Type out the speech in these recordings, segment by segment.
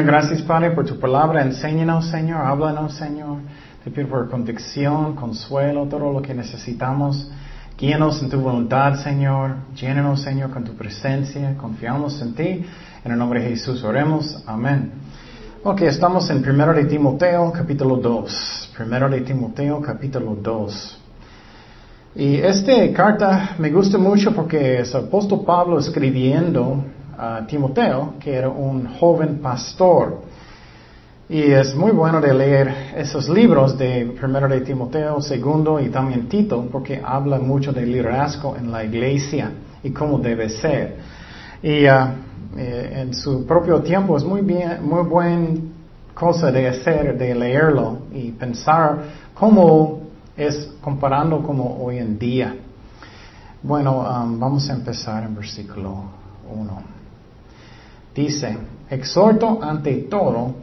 Señor, gracias Padre por tu palabra. Enséñanos, Señor. Háblanos, Señor. Te pido por convicción, consuelo, todo lo que necesitamos. Guíanos en tu voluntad, Señor. Llénanos, Señor, con tu presencia. Confiamos en ti. En el nombre de Jesús oremos. Amén. Ok, estamos en 1 de Timoteo, capítulo 2. 1 de Timoteo, capítulo 2. Y esta carta me gusta mucho porque es el apóstol Pablo escribiendo a Timoteo, que era un joven pastor. Y es muy bueno de leer esos libros de primero de Timoteo, segundo y también Tito, porque habla mucho del liderazgo en la iglesia y cómo debe ser. Y uh, eh, en su propio tiempo es muy bien, muy buena cosa de hacer, de leerlo y pensar cómo es comparando como hoy en día. Bueno, um, vamos a empezar en versículo 1. Dice, exhorto ante todo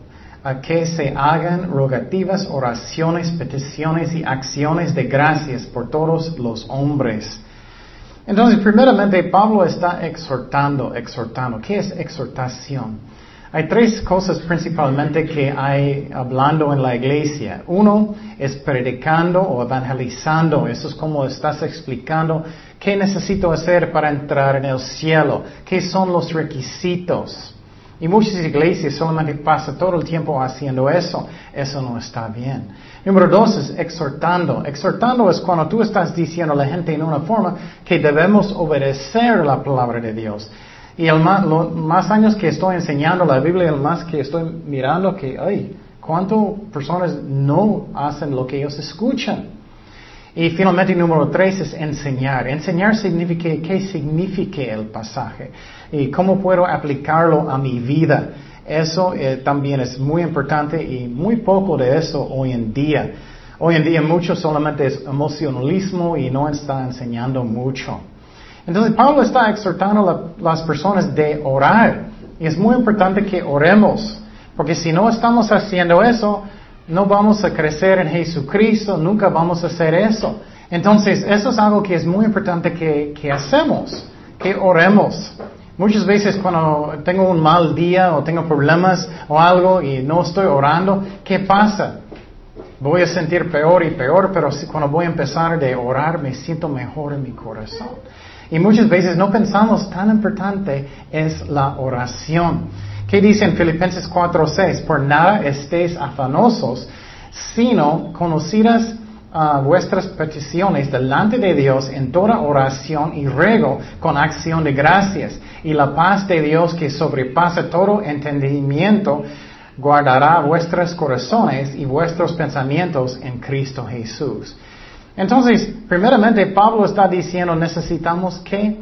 a que se hagan rogativas, oraciones, peticiones y acciones de gracias por todos los hombres. Entonces, primeramente, Pablo está exhortando, exhortando. ¿Qué es exhortación? Hay tres cosas principalmente que hay hablando en la iglesia. Uno es predicando o evangelizando. Eso es como estás explicando qué necesito hacer para entrar en el cielo. ¿Qué son los requisitos? Y muchas iglesias solamente pasan todo el tiempo haciendo eso. Eso no está bien. Número dos es exhortando. Exhortando es cuando tú estás diciendo a la gente en una forma que debemos obedecer la palabra de Dios. Y el más, más años que estoy enseñando la Biblia, el más que estoy mirando que, ay, ¿cuántas personas no hacen lo que ellos escuchan? Y finalmente, número tres es enseñar. Enseñar significa qué significa el pasaje y cómo puedo aplicarlo a mi vida. Eso eh, también es muy importante y muy poco de eso hoy en día. Hoy en día mucho solamente es emocionalismo y no está enseñando mucho. Entonces Pablo está exhortando a las personas de orar. Y es muy importante que oremos. Porque si no estamos haciendo eso, no vamos a crecer en Jesucristo, nunca vamos a hacer eso. Entonces, eso es algo que es muy importante que, que hacemos, que oremos. Muchas veces cuando tengo un mal día o tengo problemas o algo y no estoy orando, ¿qué pasa? Voy a sentir peor y peor, pero cuando voy a empezar de orar me siento mejor en mi corazón. Y muchas veces no pensamos tan importante es la oración. ¿Qué dice en Filipenses 4:6? Por nada estéis afanosos, sino conocidas ah, vuestras peticiones delante de Dios en toda oración y ruego con acción de gracias. Y la paz de Dios que sobrepasa todo entendimiento guardará vuestros corazones y vuestros pensamientos en Cristo Jesús. Entonces, primeramente, Pablo está diciendo, necesitamos que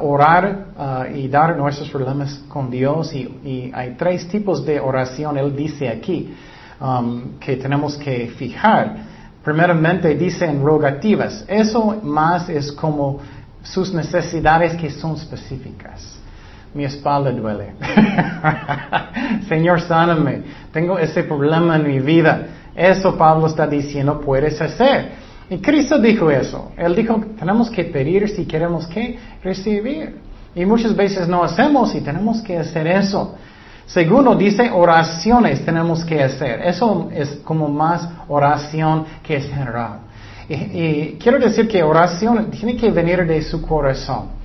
orar y dar nuestros problemas con Dios y, hay tres tipos de oración, él dice aquí, um, que tenemos que fijar. Primeramente dice en rogativas, eso más es como sus necesidades que son específicas. Mi espalda duele. Señor, sáname. Tengo ese problema en mi vida. Eso Pablo está diciendo, puedes hacer. Y Cristo dijo eso. Él dijo, tenemos que pedir si queremos que recibir. Y muchas veces no hacemos y tenemos que hacer eso. Segundo, dice oraciones tenemos que hacer. Eso es como más oración que es general. Y, quiero decir que oración tiene que venir de su corazón.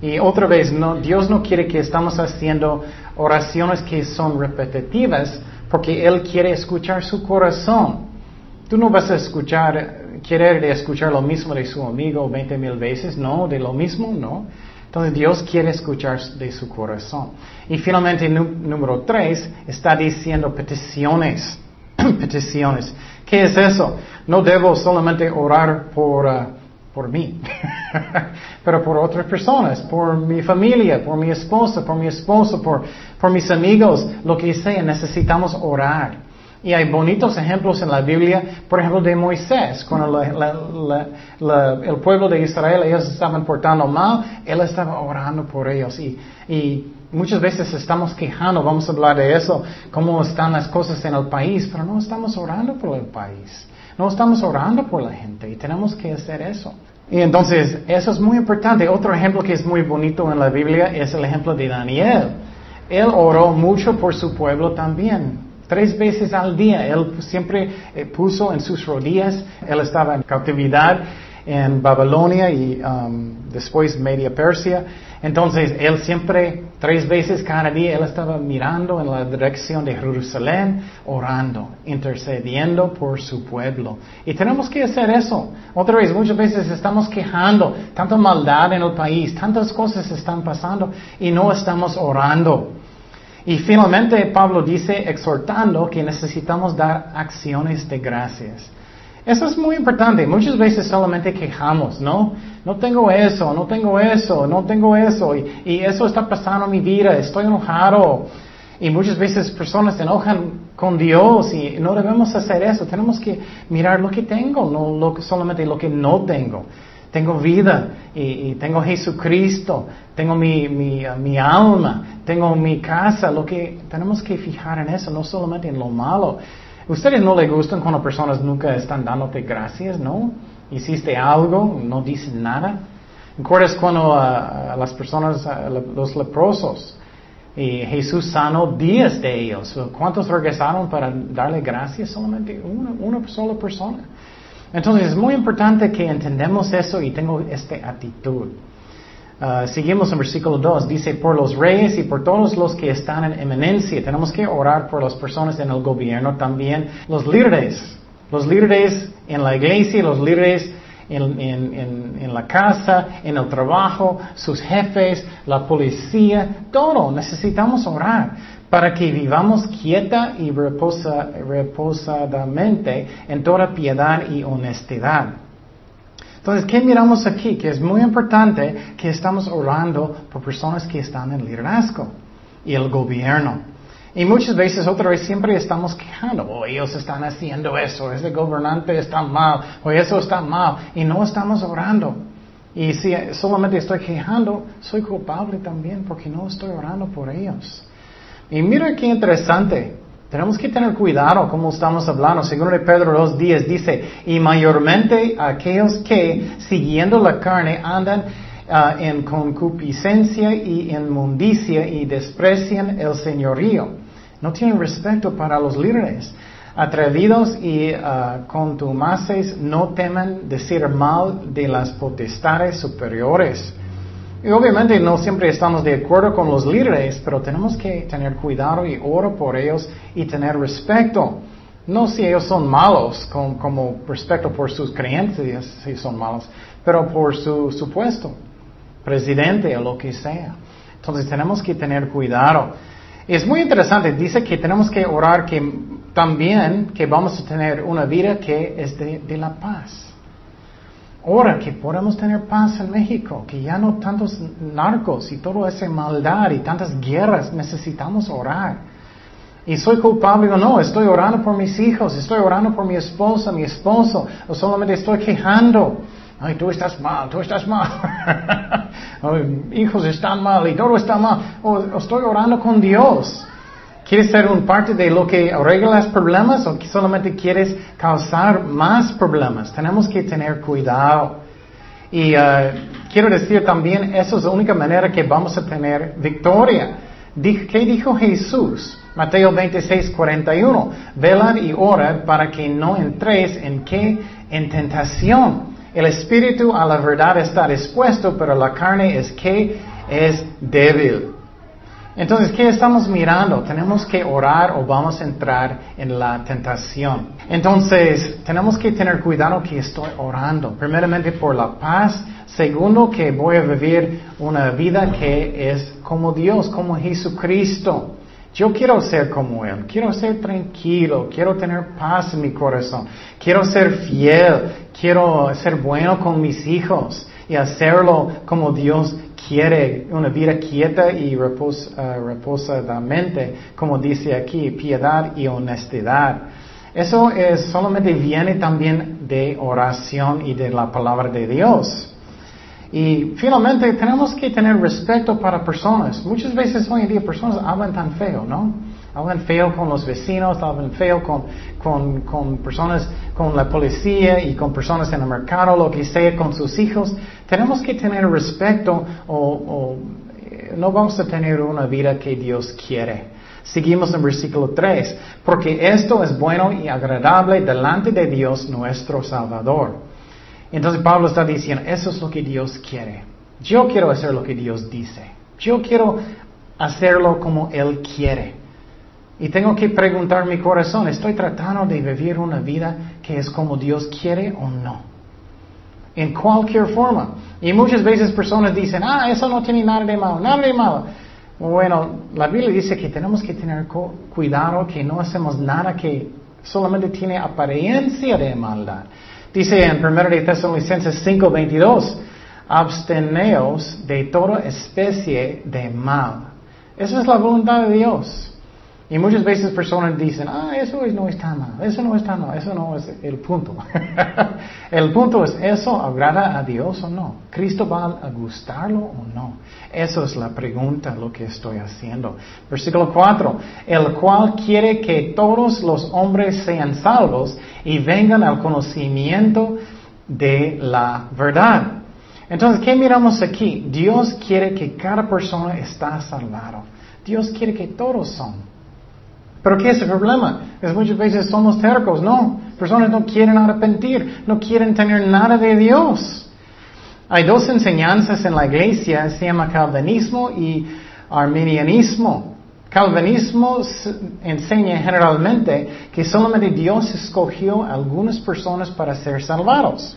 Y otra vez, no, Dios no quiere que estamos haciendo oraciones que son repetitivas porque Él quiere escuchar su corazón. Tú no vas a escuchar querer de escuchar lo mismo de su amigo 20 mil veces, no, de lo mismo, no. Entonces Dios quiere escuchar de su corazón. Y finalmente, número tres, está diciendo peticiones. peticiones. ¿Qué es eso? No debo solamente orar por, uh, por mí, pero por otras personas, por mi familia, por mi esposa, por mi esposo, por, por mis amigos, lo que sea, necesitamos orar. Y hay bonitos ejemplos en la Biblia, por ejemplo, de Moisés, cuando el pueblo de Israel, ellos estaban portando mal, él estaba orando por ellos. Y, y muchas veces estamos quejando, vamos a hablar de eso, cómo están las cosas en el país, pero no estamos orando por el país, no estamos orando por la gente y tenemos que hacer eso. Y entonces, eso es muy importante. Otro ejemplo que es muy bonito en la Biblia es el ejemplo de Daniel. Él oró mucho por su pueblo también. Tres veces al día. Él siempre eh, puso en sus rodillas. Él estaba en cautividad en Babilonia y um, después Media Persia. Entonces, él siempre, tres veces cada día, él estaba mirando en la dirección de Jerusalén, orando, intercediendo por su pueblo. Y tenemos que hacer eso. Otra vez, muchas veces estamos quejando, tanta maldad en el país, tantas cosas están pasando y no estamos orando. Y finalmente Pablo dice, exhortando, que necesitamos dar acciones de gracias. Eso es muy importante. Muchas veces solamente quejamos, ¿no? No tengo eso, no tengo eso, no tengo eso. Y, eso está pasando en mi vida, estoy enojado. Y muchas veces personas se enojan con Dios y no debemos hacer eso. Tenemos que mirar lo que tengo, no solamente lo que no tengo. Tengo vida y, tengo Jesucristo, tengo mi, mi, mi, alma, tengo mi casa. Lo que tenemos que fijar en eso, no solamente en lo malo. ¿Ustedes no les gustan cuando personas nunca están dándote gracias, no? Hiciste algo, no dicen nada. ¿Recuerdas cuando uh, las personas, uh, los leprosos, y Jesús sanó diez de ellos? ¿Cuántos regresaron para darle gracias? Solamente una, una sola persona. Entonces es muy importante que entendamos eso y tengo esta actitud. Uh, seguimos en versículo 2, dice, por los reyes y por todos los que están en eminencia, tenemos que orar por las personas en el gobierno también, los líderes, los líderes en la iglesia, los líderes en, la casa, en el trabajo, sus jefes, la policía, todo, necesitamos orar para que vivamos quieta y reposa, reposadamente en toda piedad y honestidad. Entonces, ¿qué miramos aquí? Que es muy importante que estamos orando por personas que están en liderazgo y el gobierno. Y muchas veces, otra vez, siempre estamos quejando, oh, ellos están haciendo eso, ese gobernante está mal, o eso está mal, y no estamos orando. Y si solamente estoy quejando, soy culpable también porque no estoy orando por ellos. Y mira qué interesante. Tenemos que tener cuidado como estamos hablando. Según de Pedro 2.10 dice, y mayormente aquellos que, siguiendo la carne, andan ah, en concupiscencia y inmundicia y desprecian el señorío. No tienen respeto para los líderes. Atrevidos y uh, contumaces no temen decir mal de las potestades superiores. Y obviamente no siempre estamos de acuerdo con los líderes, pero tenemos que tener cuidado y oro por ellos y tener respeto. No si ellos son malos, como respeto por sus creencias, si son malos, pero por su, supuesto presidente o lo que sea. Entonces tenemos que tener cuidado. Es muy interesante, dice que tenemos que orar que también que vamos a tener una vida que es de la paz. Ahora que podemos tener paz en México, que ya no tantos narcos y toda esa maldad y tantas guerras, necesitamos orar. Y soy culpable o no, estoy orando por mis hijos, estoy orando por mi esposa, mi esposo, o solamente estoy quejando. Ay, tú estás mal, tú estás mal. hijos están mal y todo está mal. O estoy orando con Dios. ¿Quieres ser un parte de lo que arregla los problemas o solamente quieres causar más problemas? Tenemos que tener cuidado. Y uh, quiero decir también, esa es la única manera que vamos a tener victoria. ¿Qué dijo Jesús? Mateo 26, 41. Velad y ora para que no entréis en qué? En tentación. El espíritu a la verdad está dispuesto, pero la carne es que es débil. Entonces, ¿qué estamos mirando? Tenemos que orar o vamos a entrar en la tentación. Entonces, tenemos que tener cuidado que estoy orando. Primeramente por la paz. Segundo, que voy a vivir una vida que es como Dios, como Jesucristo. Yo quiero ser como Él, quiero ser tranquilo, quiero tener paz en mi corazón, quiero ser fiel, quiero ser bueno con mis hijos y hacerlo como Dios quiere. Una vida quieta y uh, reposadamente, como dice aquí, piedad y honestidad. Eso es, solamente viene también de oración y de la palabra de Dios. Y finalmente tenemos que tener respeto para personas. Muchas veces hoy en día personas hablan tan feo, ¿no? Hablan feo con los vecinos, hablan feo con, con, con, personas, con la policía y con personas en el mercado, lo que sea, con sus hijos. Tenemos que tener respeto o, o no vamos a tener una vida que Dios quiere. Seguimos en versículo 3, porque esto es bueno y agradable delante de Dios nuestro Salvador. Entonces Pablo está diciendo, eso es lo que Dios quiere. Yo quiero hacer lo que Dios dice. Yo quiero hacerlo como Él quiere. Y tengo que preguntar mi corazón, ¿estoy tratando de vivir una vida que es como Dios quiere o no? En cualquier forma. Y muchas veces personas dicen, ah, eso no tiene nada de malo, nada de malo. Bueno, la Biblia dice que tenemos que tener cuidado que no hacemos nada que solamente tiene apariencia de maldad. Dice en 1 de Tesalonicenses 5:22, absteneos de toda especie de mal. Esa es la voluntad de Dios. Y muchas veces personas dicen, ah, eso no está mal, eso no está mal, eso no es el punto. el punto es, ¿eso agrada a Dios o no? ¿Cristo va a gustarlo o no? Eso es la pregunta, lo que estoy haciendo. Versículo 4, el cual quiere que todos los hombres sean salvos y vengan al conocimiento de la verdad. Entonces, ¿qué miramos aquí? Dios quiere que cada persona está salvado. Dios quiere que todos son. Pero ¿qué es el problema? Es muchas veces somos tercos, no. Personas no quieren arrepentir, no quieren tener nada de Dios. Hay dos enseñanzas en la iglesia, se llama calvinismo y arminianismo. Calvinismo enseña generalmente que solamente Dios escogió algunas personas para ser salvados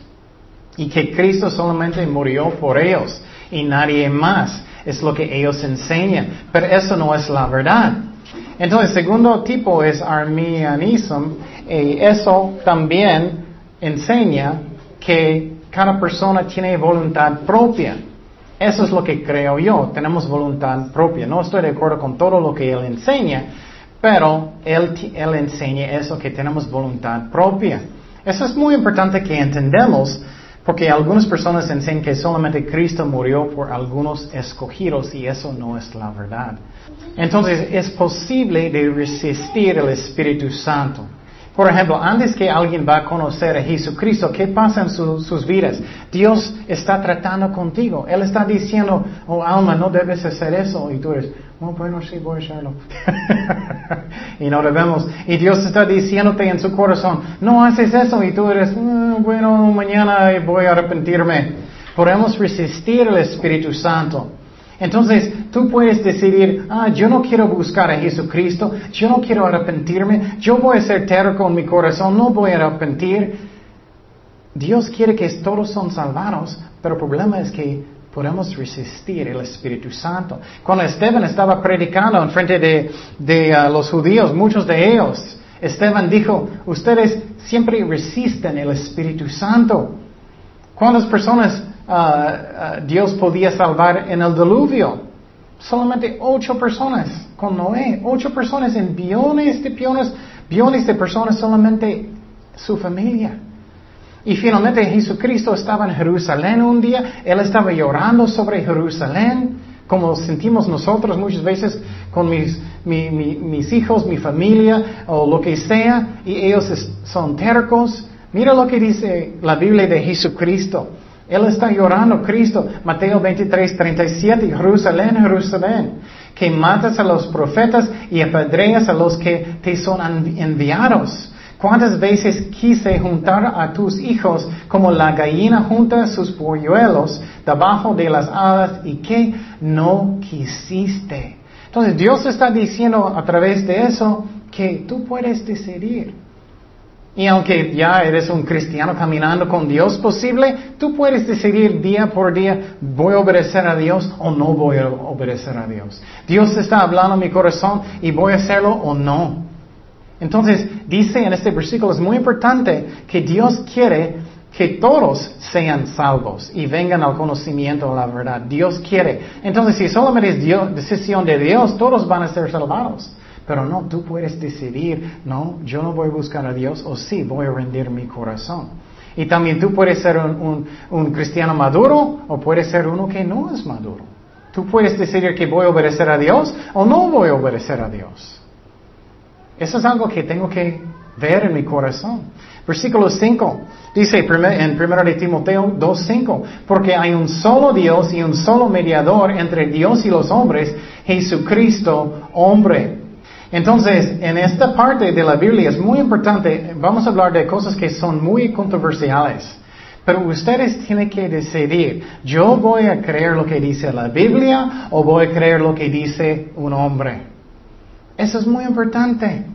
y que Cristo solamente murió por ellos y nadie más. Es lo que ellos enseñan, pero eso no es la verdad. Entonces, segundo tipo es arminianismo y eso también enseña que cada persona tiene voluntad propia. Eso es lo que creo yo, tenemos voluntad propia. No estoy de acuerdo con todo lo que él enseña, pero él, él enseña eso, que tenemos voluntad propia. Eso es muy importante que entendamos, porque algunas personas enseñan que solamente Cristo murió por algunos escogidos y eso no es la verdad. Entonces es posible de resistir el Espíritu Santo. Por ejemplo, antes que alguien va a conocer a Jesucristo, ¿qué pasa en sus vidas? Dios está tratando contigo. Él está diciendo, oh alma, no debes hacer eso. Y tú eres, oh, bueno, sí, voy a hacerlo. y no debemos. Y Dios está diciéndote en su corazón, no haces eso. Y tú eres, mm, bueno, mañana voy a arrepentirme. Podemos resistir el Espíritu Santo. Entonces, tú puedes decidir, ah, yo no quiero buscar a Jesucristo, yo no quiero arrepentirme, yo voy a ser terco en mi corazón, no voy a arrepentir. Dios quiere que todos son salvados, pero el problema es que podemos resistir el Espíritu Santo. Cuando Esteban estaba predicando en frente de, ah, los judíos, muchos de ellos, Esteban dijo, ustedes siempre resisten el Espíritu Santo. ¿Cuántas personas Ah, ah, Dios podía salvar en el diluvio. Solamente ocho personas con Noé, ocho personas en billones de billones, billones de personas, solamente su familia. Y finalmente Jesucristo estaba en Jerusalén un día, Él estaba llorando sobre Jerusalén, como sentimos nosotros muchas veces con mis, mis hijos, mi familia o lo que sea, y ellos son tercos. Mira lo que dice la Biblia de Jesucristo. Él está llorando, Cristo, Mateo 23, 37, Jerusalén, Jerusalén, que matas a los profetas y apedreas a los que te son enviados. ¿Cuántas veces quise juntar a tus hijos como la gallina junta sus polluelos debajo de las alas y que no quisiste? Entonces Dios está diciendo a través de eso que tú puedes decidir. Y aunque ya eres un cristiano caminando con Dios posible, tú puedes decidir día por día, voy a obedecer a Dios o no voy a obedecer a Dios. Dios está hablando en mi corazón y voy a hacerlo o no. Entonces, dice en este versículo, es muy importante que Dios quiere que todos sean salvos y vengan al conocimiento de la verdad. Dios quiere. Entonces, si solamente es decisión de Dios, todos van a ser salvados. Pero no, tú puedes decidir, no, yo no voy a buscar a Dios o sí, voy a rendir mi corazón. Y también tú puedes ser un, cristiano maduro o puedes ser uno que no es maduro. Tú puedes decidir que voy a obedecer a Dios o no voy a obedecer a Dios. Eso es algo que tengo que ver en mi corazón. Versículo 5. Dice en 1 de Timoteo 2.5, porque hay un solo Dios y un solo mediador entre Dios y los hombres, Jesucristo, hombre. Entonces, en esta parte de la Biblia es muy importante, vamos a hablar de cosas que son muy controversiales. Pero ustedes tienen que decidir, yo voy a creer lo que dice la Biblia o voy a creer lo que dice un hombre. Eso es muy importante.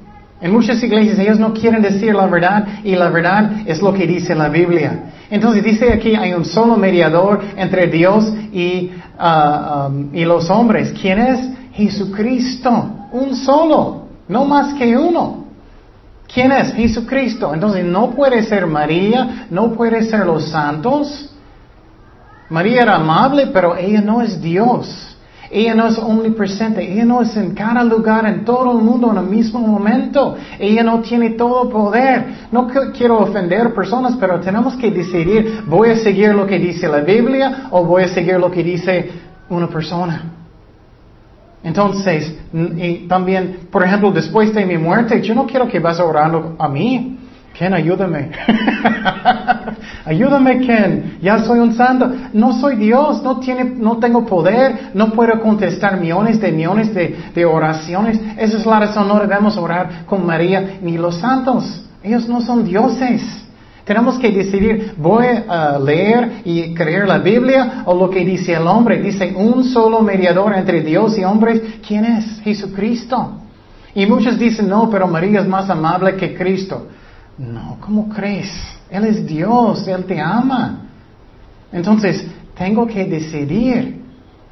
En muchas iglesias ellos no quieren decir la verdad y la verdad es lo que dice la Biblia. Entonces dice aquí hay un solo mediador entre Dios y, uh, um, y los hombres. ¿Quién es? Jesucristo. Un solo, no más que uno. ¿Quién es? Jesucristo. Entonces no puede ser María, no puede ser los santos. María era amable, pero ella no es Dios. Ella no es omnipresente, ella no es en cada lugar, en todo el mundo en el mismo momento. Ella no tiene todo poder. No quiero ofender personas, pero tenemos que decidir, ¿voy a seguir lo que dice la Biblia o voy a seguir lo que dice una persona? Entonces, y también, por ejemplo, después de mi muerte, yo no quiero que vas orando a mí. Ken, ayúdame. ayúdame, Ken. Ya soy un santo. No soy Dios. No, tiene, no tengo poder. No puedo contestar millones de millones de, de oraciones. Esa es la razón. No debemos orar con María ni los santos. Ellos no son dioses. Tenemos que decidir, voy a leer y creer la Biblia o lo que dice el hombre. Dice un solo mediador entre Dios y hombres. ¿Quién es? Jesucristo. Y muchos dicen, no, pero María es más amable que Cristo. No, ¿cómo crees? Él es Dios, Él te ama. Entonces, tengo que decidir.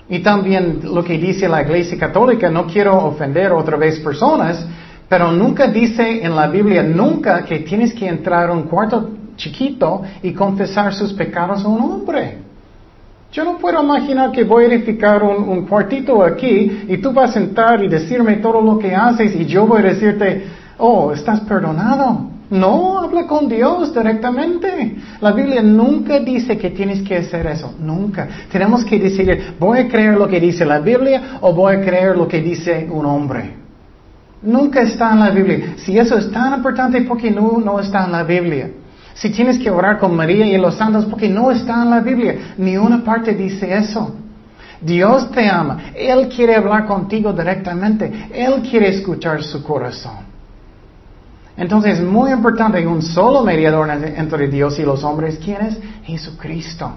Y también lo que dice la Iglesia Católica, no quiero ofender otra vez personas, pero nunca dice en la Biblia nunca que tienes que entrar a un cuarto chiquito y confesar sus pecados a un hombre. Yo no puedo imaginar que voy a edificar un, un, cuartito aquí y tú vas a entrar y decirme todo lo que haces y yo voy a decirte, oh, estás perdonado. No, habla con Dios directamente. La Biblia nunca dice que tienes que hacer eso, nunca. Tenemos que decidir, ¿voy a creer lo que dice la Biblia o voy a creer lo que dice un hombre? Nunca está en la Biblia. Si eso es tan importante, ¿por qué no, no está en la Biblia? Si tienes que orar con María y los santos, ¿por qué no está en la Biblia? Ni una parte dice eso. Dios te ama. Él quiere hablar contigo directamente. Él quiere escuchar su corazón. Entonces es muy importante, un solo mediador entre Dios y los hombres. ¿Quién es? Jesucristo.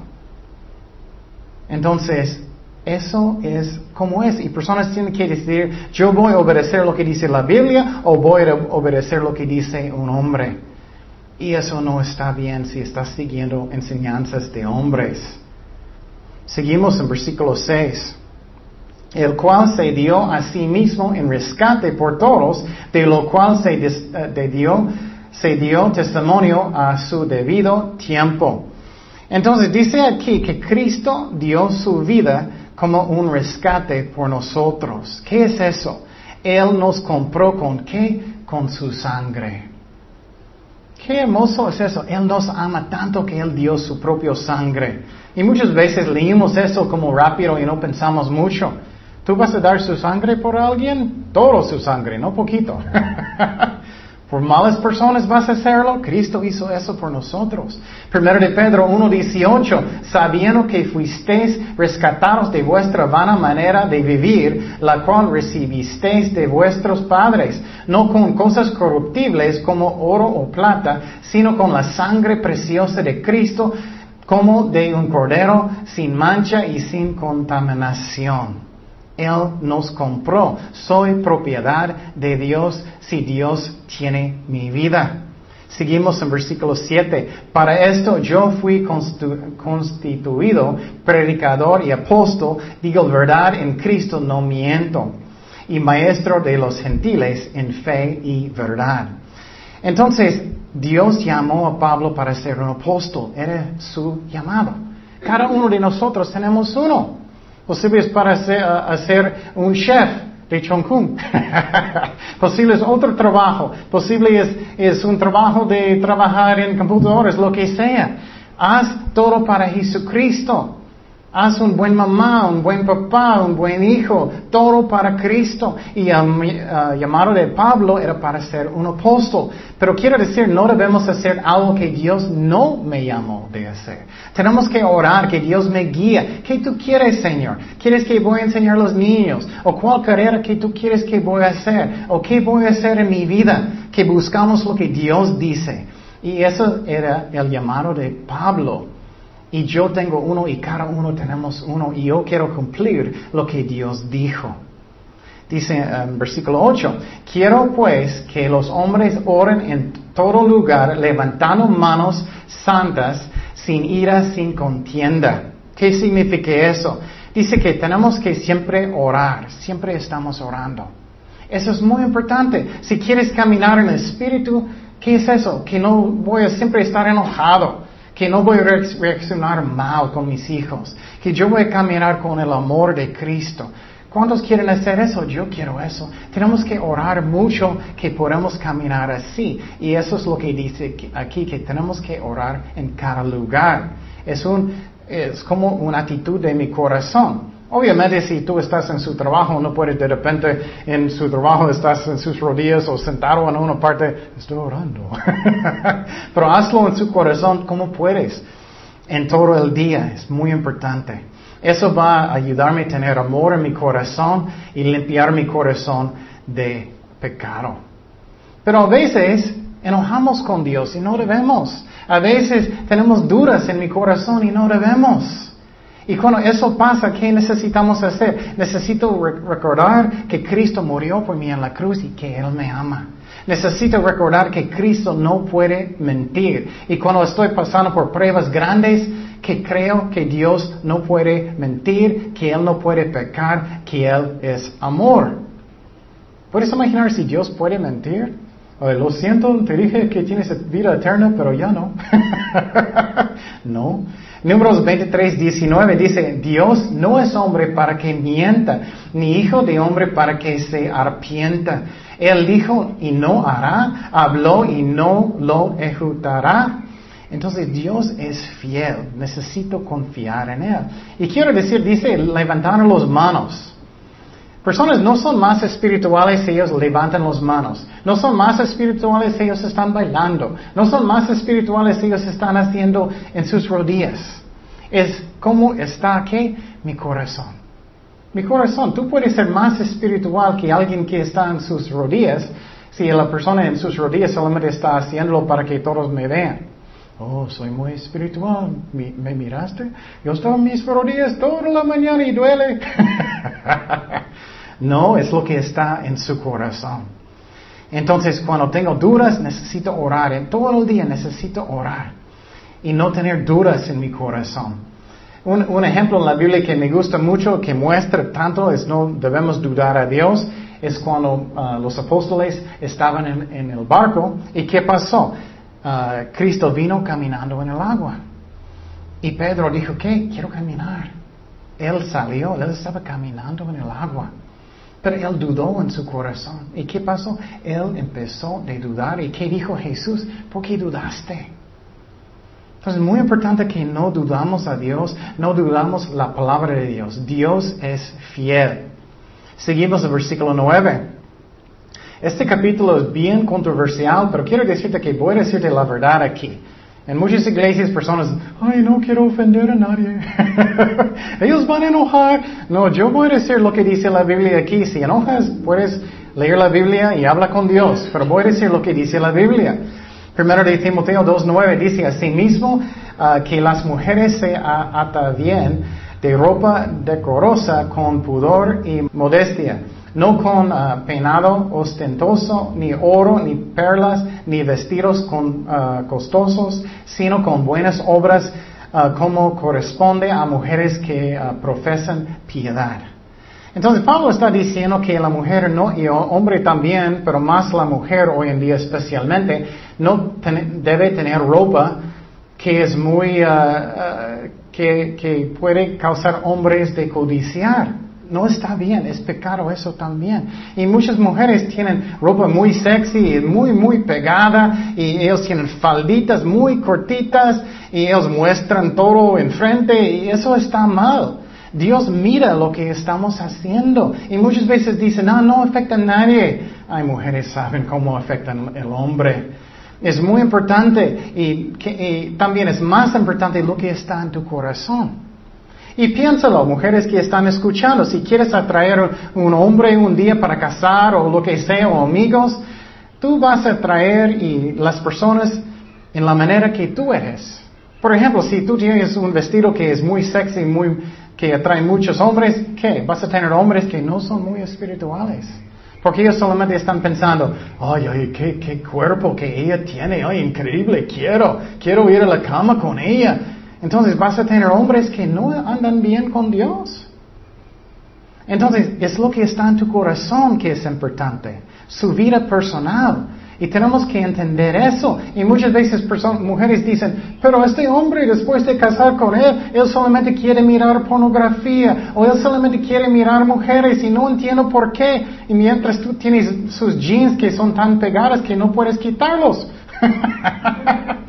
Entonces, eso es como es. Y personas tienen que decidir, yo voy a obedecer lo que dice la Biblia o voy a obedecer lo que dice un hombre. Y eso no está bien si estás siguiendo enseñanzas de hombres. Seguimos en versículo 6 el cual se dio a sí mismo en rescate por todos, de lo cual eh, se dio testimonio a su debido tiempo. Entonces dice aquí que Cristo dio su vida como un rescate por nosotros. ¿Qué es eso? Él nos compró con qué? Con su sangre. Qué hermoso es eso. Él nos ama tanto que Él dio su propio sangre. Y muchas veces leímos eso como rápido y no pensamos mucho. ¿Tú vas a dar su sangre por alguien? Todo su sangre, no poquito. por malas personas vas a hacerlo. Cristo hizo eso por nosotros. Primero de Pedro 1.18, sabiendo que fuisteis rescatados de vuestra vana manera de vivir, la cual recibisteis de vuestros padres, no con cosas corruptibles como oro o plata, sino con la sangre preciosa de Cristo, como de un cordero sin mancha y sin contaminación. Él nos compró. Soy propiedad de Dios si Dios tiene mi vida. Seguimos en versículo 7. Para esto yo fui constituido predicador y apóstol, digo verdad en Cristo, no miento, y maestro de los gentiles en fe y verdad. Entonces, Dios llamó a Pablo para ser un apóstol, era su llamado. Cada uno de nosotros tenemos uno. Posible es para ser, un chef de Chongqing. Posible es otro trabajo. Posible es, es un trabajo de trabajar en computadores, lo que sea. Haz todo para Jesucristo. Haz un buen mamá, un buen papá, un buen hijo, todo para Cristo. Y el llamado de Pablo era para ser un apóstol. Pero quiero decir, no debemos hacer algo que Dios no me llamó de hacer. Tenemos que orar, que Dios me guíe. ¿Qué tú quieres, Señor? ¿Quieres que voy a enseñar a los niños? ¿O cuál carrera que tú quieres que voy a hacer? ¿O qué voy a hacer en mi vida? Que buscamos lo que Dios dice. Y eso era el llamado de Pablo. Y yo tengo uno y cada uno tenemos uno y yo quiero cumplir lo que Dios dijo. Dice en versículo 8, quiero pues que los hombres oren en todo lugar levantando manos santas sin ira, sin contienda. ¿Qué significa eso? Dice que tenemos que siempre orar, siempre estamos orando. Eso es muy importante. Si quieres caminar en el Espíritu, ¿qué es eso? Que no voy a siempre estar enojado que no voy a reaccionar mal con mis hijos, que yo voy a caminar con el amor de Cristo. ¿Cuántos quieren hacer eso? Yo quiero eso. Tenemos que orar mucho que podamos caminar así. Y eso es lo que dice aquí, que tenemos que orar en cada lugar. Es, un, es como una actitud de mi corazón. Obviamente si tú estás en su trabajo, no puedes de repente en su trabajo estás en sus rodillas o sentado en una parte, estoy orando. Pero hazlo en su corazón como puedes, en todo el día, es muy importante. Eso va a ayudarme a tener amor en mi corazón y limpiar mi corazón de pecado. Pero a veces enojamos con Dios y no debemos. A veces tenemos dudas en mi corazón y no debemos. Y cuando eso pasa, ¿qué necesitamos hacer? Necesito recordar que Cristo murió por mí en la cruz y que Él me ama. Necesito recordar que Cristo no puede mentir. Y cuando estoy pasando por pruebas grandes, que creo que Dios no puede mentir, que Él no puede pecar, que Él es amor. ¿Puedes imaginar si Dios puede mentir? lo siento, te dije que tienes vida eterna, pero ya no. no. Números 23, 19 dice, Dios no es hombre para que mienta, ni hijo de hombre para que se arpienta. Él dijo y no hará, habló y no lo ejecutará. Entonces Dios es fiel, necesito confiar en Él. Y quiero decir, dice, levantar las manos. Personas no son más espirituales si ellos levantan las manos. No son más espirituales si ellos están bailando. No son más espirituales si ellos están haciendo en sus rodillas. Es como está aquí mi corazón. Mi corazón. Tú puedes ser más espiritual que alguien que está en sus rodillas si la persona en sus rodillas solamente está haciéndolo para que todos me vean. Oh, soy muy espiritual. ¿Me, miraste? Yo estoy en mis rodillas toda la mañana y duele. No, es lo que está en su corazón. Entonces, cuando tengo dudas, necesito orar. En todo el día necesito orar. Y no tener dudas en mi corazón. Un, ejemplo en la Biblia que me gusta mucho, que muestra tanto, es no debemos dudar a Dios, es cuando ah, los apóstoles estaban en, el barco. ¿Y qué pasó? Ah, Cristo vino caminando en el agua. Y Pedro dijo, ¿qué? Quiero caminar. Él salió, él estaba caminando en el agua. Pero él dudó en su corazón. ¿Y qué pasó? Él empezó a dudar. ¿Y qué dijo Jesús? ¿Por qué dudaste? Entonces es muy importante que no dudamos a Dios, no dudamos la palabra de Dios. Dios es fiel. Seguimos el versículo 9. Este capítulo es bien controversial, pero quiero decirte que voy a decirte la verdad aquí. En muchas iglesias personas, ay, no quiero ofender a nadie. Ellos van a enojar. No, yo voy a decir lo que dice la Biblia aquí. Si enojas, puedes leer la Biblia y habla con Dios. Pero voy a decir lo que dice la Biblia. Primero de Timoteo 2.9 dice asimismo uh, que las mujeres se atan bien de ropa decorosa con pudor y modestia no con ah, peinado ostentoso, ni oro, ni perlas, ni vestidos con, ah, costosos, sino con buenas obras ah, como corresponde a mujeres que profesan piedad. Entonces Pablo está diciendo que la mujer no, y el hombre también, pero más la mujer hoy en día especialmente, no debe tener ropa que es muy, que, que puede causar hombres de codiciar no está bien, es pecado eso también. Y muchas mujeres tienen ropa muy sexy y muy, muy pegada y ellos tienen falditas muy cortitas y ellos muestran todo enfrente y eso está mal. Dios mira lo que estamos haciendo y muchas veces dicen, no, no afecta a nadie. Ay, mujeres saben cómo afectan el hombre. Es muy importante y, y también es más importante lo que está en tu corazón. Y piénsalo, mujeres que están escuchando, si quieres atraer un hombre un día para casar o lo que sea, o amigos, tú vas a atraer y las personas en la manera que tú eres. Por ejemplo, si tú tienes un vestido que es muy sexy, muy, que atrae muchos hombres, ¿qué? Vas a tener hombres que no son muy espirituales. Porque ellos solamente están pensando, ay, ay, qué, qué cuerpo que ella tiene, ay, increíble, quiero, quiero ir a la cama con ella. Entonces vas a tener hombres que no andan bien con Dios. Entonces es lo que está en tu corazón que es importante, su vida personal. Y tenemos que entender eso. Y muchas veces mujeres dicen, pero este hombre después de casar con él, él solamente quiere mirar pornografía o él solamente quiere mirar mujeres y no entiendo por qué. Y mientras tú tienes sus jeans que son tan pegadas que no puedes quitarlos.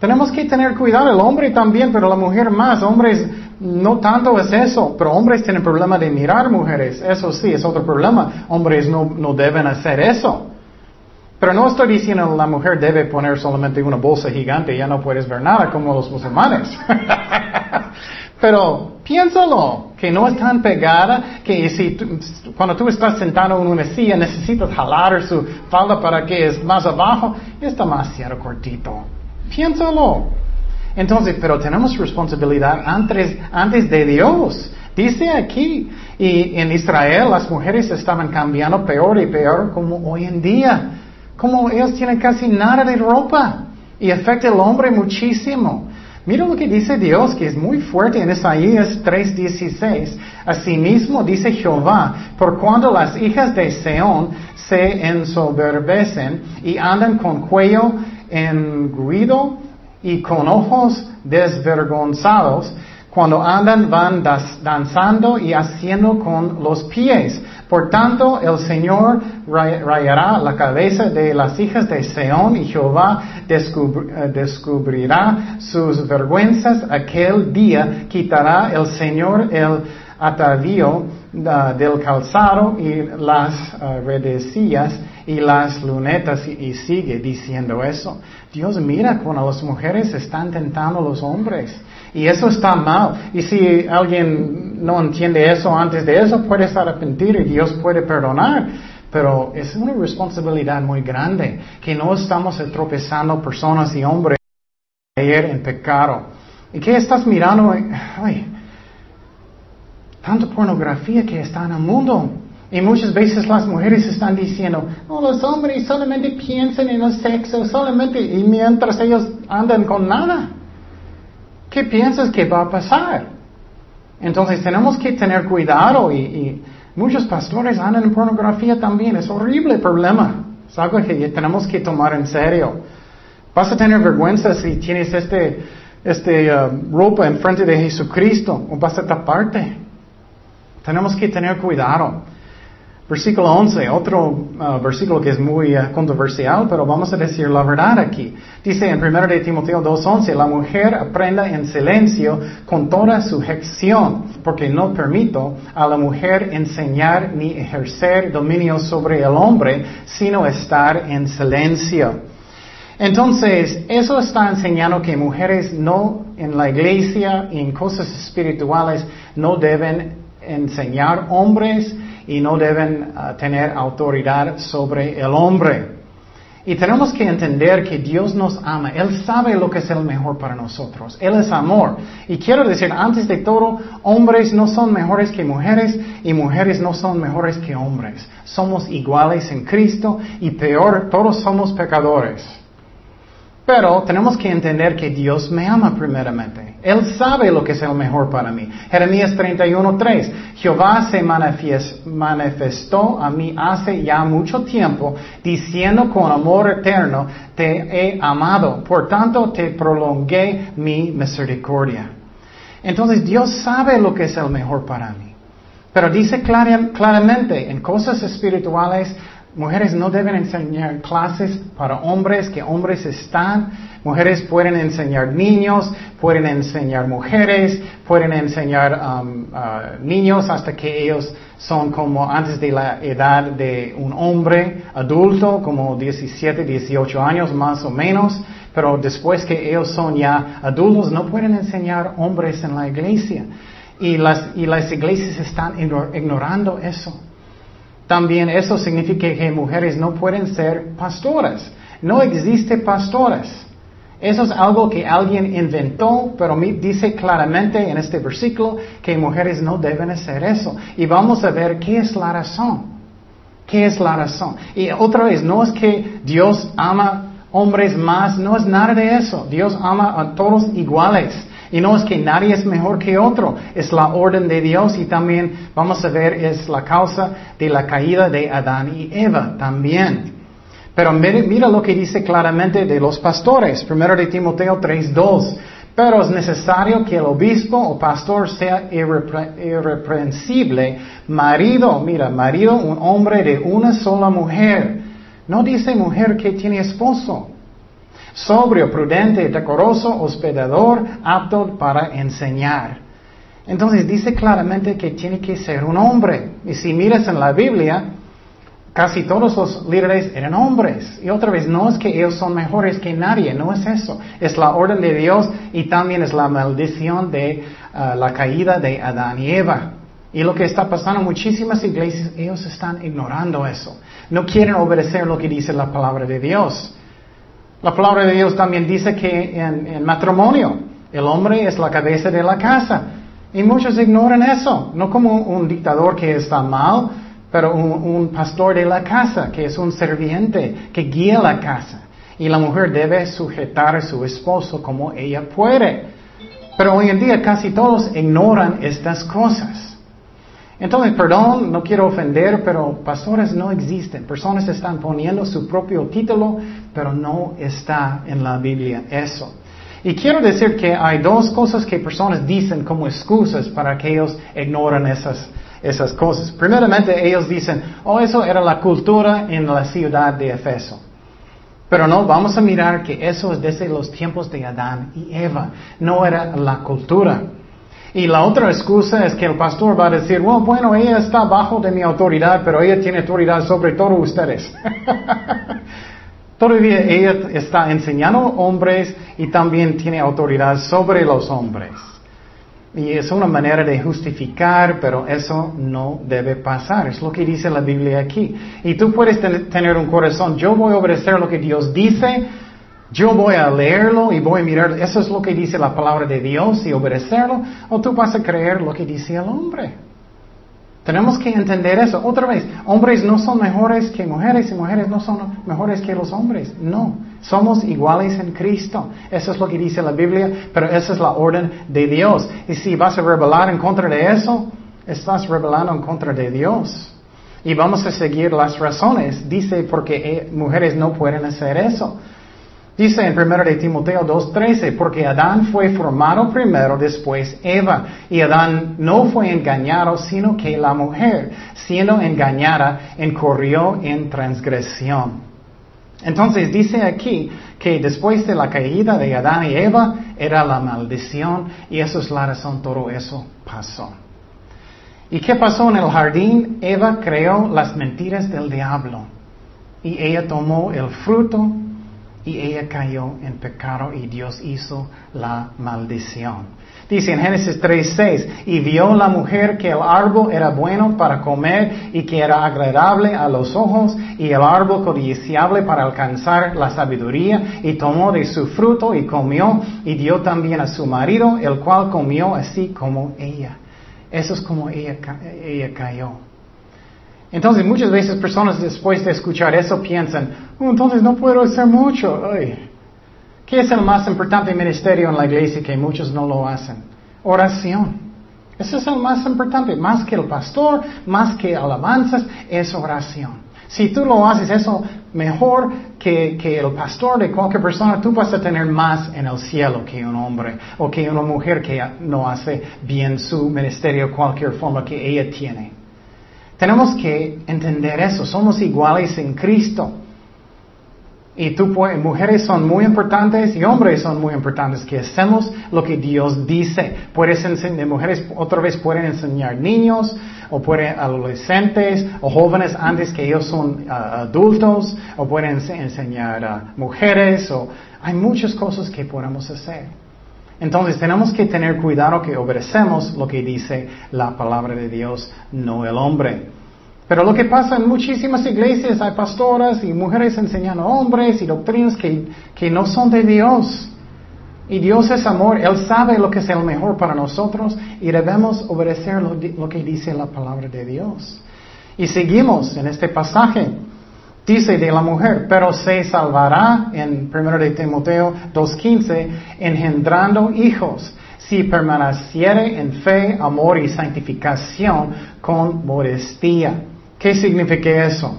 Tenemos que tener cuidado, el hombre también, pero la mujer más. Hombres no tanto es eso, pero hombres tienen problema de mirar mujeres. Eso sí, es otro problema. Hombres no, no deben hacer eso. Pero no estoy diciendo la mujer debe poner solamente una bolsa gigante y ya no puedes ver nada como los musulmanes. Pero piénsalo, que no es tan pegada que si cuando tú estás sentado en una silla necesitas jalar su falda para que es más abajo, es demasiado cortito. Piénsalo. Entonces, pero tenemos responsabilidad antes, antes de Dios. Dice aquí, y en Israel las mujeres estaban cambiando peor y peor como hoy en día. Como ellos tienen casi nada de ropa y afecta al hombre muchísimo. Mira lo que dice Dios, que es muy fuerte en Isaías 3:16. Asimismo dice Jehová, por cuando las hijas de Seón se ensoberbecen y andan con cuello engruido y con ojos desvergonzados, cuando andan van danzando y haciendo con los pies. Por tanto, el Señor rayará la cabeza de las hijas de Seón y Jehová eh, descubrirá sus vergüenzas. Aquel día quitará el Señor el atavío uh, del calzado y las uh, redecillas y las lunetas y, sigue diciendo eso. Dios mira cuando las mujeres están tentando a los hombres. Y eso está mal. Y si alguien no entiende eso antes de eso, puede arrepentir y Dios puede perdonar. Pero es una responsabilidad muy grande que no estamos tropezando personas y hombres en pecado. ¿Y qué estás mirando? Ay, tanta pornografía que está en el mundo. Y muchas veces las mujeres están diciendo, oh, los hombres solamente piensan en el sexo, solamente, y mientras ellos andan con nada. ¿Qué piensas que va a pasar? Entonces tenemos que tener cuidado y, muchos pastores andan en pornografía también. Es horrible problema. Es algo que tenemos que tomar en serio. Vas a tener vergüenza si tienes este, este uh, ropa en frente de Jesucristo o vas a taparte. Tenemos que tener cuidado. Versículo 11, otro uh, versículo que es muy uh, controversial, pero vamos a decir la verdad aquí. Dice en 1 de Timoteo 2.11, la mujer aprenda en silencio con toda sujeción, porque no permito a la mujer enseñar ni ejercer dominio sobre el hombre, sino estar en silencio. Entonces, eso está enseñando que mujeres no en la iglesia y en cosas espirituales no deben enseñar hombres y no deben ah, tener autoridad sobre el hombre. Y tenemos que entender que Dios nos ama. Él sabe lo que es el mejor para nosotros. Él es amor. Y quiero decir, antes de todo, hombres no son mejores que mujeres y mujeres no son mejores que hombres. Somos iguales en Cristo y peor, todos somos pecadores. Pero tenemos que entender que Dios me ama primeramente. Él sabe lo que es el mejor para mí. Jeremías 31.3. Jehová se manifestó a mí hace ya mucho tiempo, diciendo con amor eterno, te he amado. Por tanto, te prolongué mi misericordia. Entonces Dios sabe lo que es el mejor para mí. Pero dice claramente, en cosas espirituales, mujeres no deben enseñar clases para hombres, que hombres están. Mujeres pueden enseñar niños, pueden enseñar mujeres, pueden enseñar um, uh, niños hasta que ellos son como antes de la edad de un hombre adulto, como 17, 18 años más o menos. Pero después que ellos son ya adultos, no pueden enseñar hombres en la iglesia. Y las, y las iglesias están ignorando eso. También eso significa que mujeres no pueden ser pastoras. No existe pastoras. Eso es algo que alguien inventó, pero dice claramente en este versículo que mujeres no deben hacer eso. Y vamos a ver qué es la razón. ¿Qué es la razón? Y otra vez, no es que Dios ama hombres más, no es nada de eso. Dios ama a todos iguales. Y no es que nadie es mejor que otro, es la orden de Dios y también vamos a ver es la causa de la caída de Adán y Eva también. Pero mira, lo que dice claramente de los pastores, primero de Timoteo 3.2. Pero es necesario que el obispo o pastor sea irreprensible, marido, mira, marido, un hombre de una sola mujer. No dice mujer que tiene esposo sobrio, prudente, decoroso, hospedador, apto para enseñar. Entonces dice claramente que tiene que ser un hombre. Y si miras en la Biblia, casi todos los líderes eran hombres. Y otra vez, no es que ellos son mejores que nadie, no es eso. Es la orden de Dios y también es la maldición de uh, la caída de Adán y Eva. Y lo que está pasando en muchísimas iglesias, ellos están ignorando eso. No quieren obedecer lo que dice la palabra de Dios. La palabra de Dios también dice que en, matrimonio el hombre es la cabeza de la casa. Y muchos ignoran eso, no como un dictador que está mal, pero un, un, pastor de la casa, que es un serviente, que guía la casa. Y la mujer debe sujetar a su esposo como ella puede. Pero hoy en día casi todos ignoran estas cosas. Entonces, perdón, no quiero ofender, pero pastores no existen. Personas están poniendo su propio título, pero no está en la Biblia eso. Y quiero decir que hay dos cosas que personas dicen como excusas para que ellos ignoran esas, esas cosas. Primeramente, ellos dicen, oh, eso era la cultura en la ciudad de Efeso. Pero no, vamos a mirar que eso es desde los tiempos de Adán y Eva. No era la cultura. Y la otra excusa es que el pastor va a decir, bueno, bueno, ella está bajo de mi autoridad, pero ella tiene autoridad sobre todos ustedes. Todavía ella está enseñando hombres y también tiene autoridad sobre los hombres. Y es una manera de justificar, pero eso no debe pasar. Es lo que dice la Biblia aquí. Y tú puedes tener un corazón, yo voy a obedecer lo que Dios dice, yo voy a leerlo y voy a mirar, eso es lo que dice la palabra de Dios y obedecerlo, o tú vas a creer lo que dice el hombre. Tenemos que entender eso. Otra vez, hombres no son mejores que mujeres y mujeres no son mejores que los hombres. No, somos iguales en Cristo. Eso es lo que dice la Biblia, pero esa es la orden de Dios. Y si vas a rebelar en contra de eso, estás rebelando en contra de Dios. Y vamos a seguir las razones. Dice porque eh, mujeres no pueden hacer eso. Dice en 1 de Timoteo 2.13, porque Adán fue formado primero, después Eva, y Adán no fue engañado, sino que la mujer, siendo engañada, incurrió en transgresión. Entonces dice aquí que después de la caída de Adán y Eva era la maldición y eso es la razón, todo eso pasó. ¿Y qué pasó en el jardín? Eva creó las mentiras del diablo y ella tomó el fruto y ella cayó en pecado y Dios hizo la maldición. Dice en Génesis 3:6, y vio la mujer que el árbol era bueno para comer y que era agradable a los ojos y el árbol codiciable para alcanzar la sabiduría y tomó de su fruto y comió y dio también a su marido, el cual comió así como ella. Eso es como ella, ella cayó. Entonces muchas veces personas después de escuchar eso piensan, oh, entonces no puedo hacer mucho. ¿Qué es el más importante ministerio en la iglesia que muchos no lo hacen? Oración. Ese es el más importante, más que el pastor, más que alabanzas, es oración. Si tú lo haces eso mejor que, que, el pastor de cualquier persona, tú vas a tener más en el cielo que un hombre o que una mujer que no hace bien su ministerio cualquier forma que ella tiene. Tenemos que entender eso, somos iguales en Cristo. Y tú, mujeres son muy importantes y hombres son muy importantes, que hacemos lo que Dios dice. Puedes enseñar, mujeres otra vez pueden enseñar niños, o pueden adolescentes, o jóvenes antes que ellos son ah, adultos, o pueden enseñar a mujeres, o hay muchas cosas que podemos hacer. Entonces tenemos que tener cuidado que obedecemos lo que dice la palabra de Dios, no el hombre. Pero lo que pasa en muchísimas iglesias hay pastoras y mujeres enseñando hombres y doctrinas que, que no son de Dios. Y Dios es amor, Él sabe lo que es el mejor para nosotros y debemos obedecer lo, lo, que dice la palabra de Dios. Y seguimos en este pasaje. Dice de la mujer, pero se salvará en 1 de Timoteo 2.15, engendrando hijos, si permaneciere en fe, amor y santificación con modestia. ¿Qué significa eso?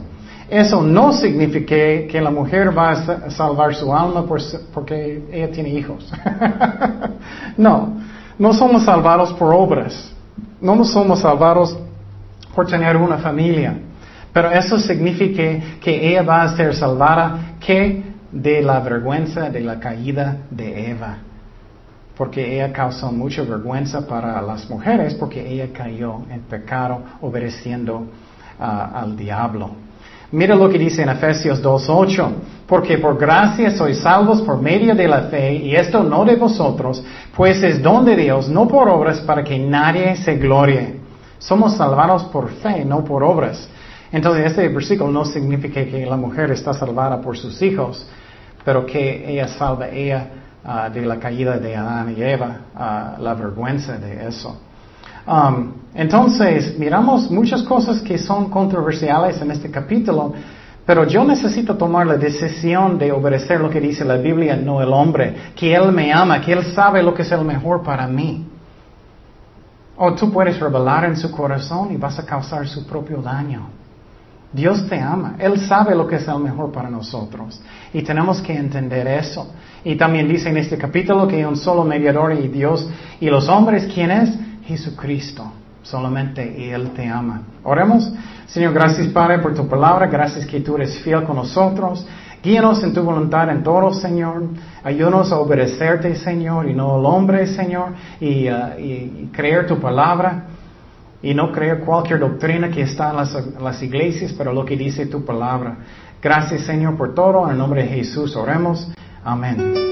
Eso no significa que la mujer va a salvar su alma porque ella tiene hijos. no, no somos salvados por obras. No somos salvados por tener una familia. Pero eso significa que ella va a ser salvada que de la vergüenza de la caída de Eva. Porque ella causó mucha vergüenza para las mujeres porque ella cayó en pecado obedeciendo al diablo. Mira lo que dice en Efesios 2.8, porque por gracia sois salvos por medio de la fe, y esto no de vosotros, pues es don de Dios, no por obras, para que nadie se glorie. Somos salvados por fe, no por obras. Entonces este versículo no significa que la mujer está salvada por sus hijos, pero que ella salva ella ah, de la caída de Adán y Eva, ah, la vergüenza de eso. Um, entonces, miramos muchas cosas que son controversiales en este capítulo, pero yo necesito tomar la decisión de obedecer lo que dice la Biblia, no el hombre, que Él me ama, que Él sabe lo que es el mejor para mí. O tú puedes revelar en su corazón y vas a causar su propio daño. Dios te ama, Él sabe lo que es el mejor para nosotros y tenemos que entender eso. Y también dice en este capítulo que hay un solo mediador y Dios y los hombres, ¿quién es? Jesucristo. Solamente Él te ama. Oremos. Señor, gracias Padre por tu palabra. Gracias que tú eres fiel con nosotros. Guíanos en tu voluntad en todo, Señor. Ayúdanos a obedecerte, Señor, y no al hombre, Señor, y, uh, creer tu palabra. Y no creer cualquier doctrina que está en las, las iglesias, pero lo que dice tu palabra. Gracias, Señor, por todo. En el nombre de Jesús oremos. Amén.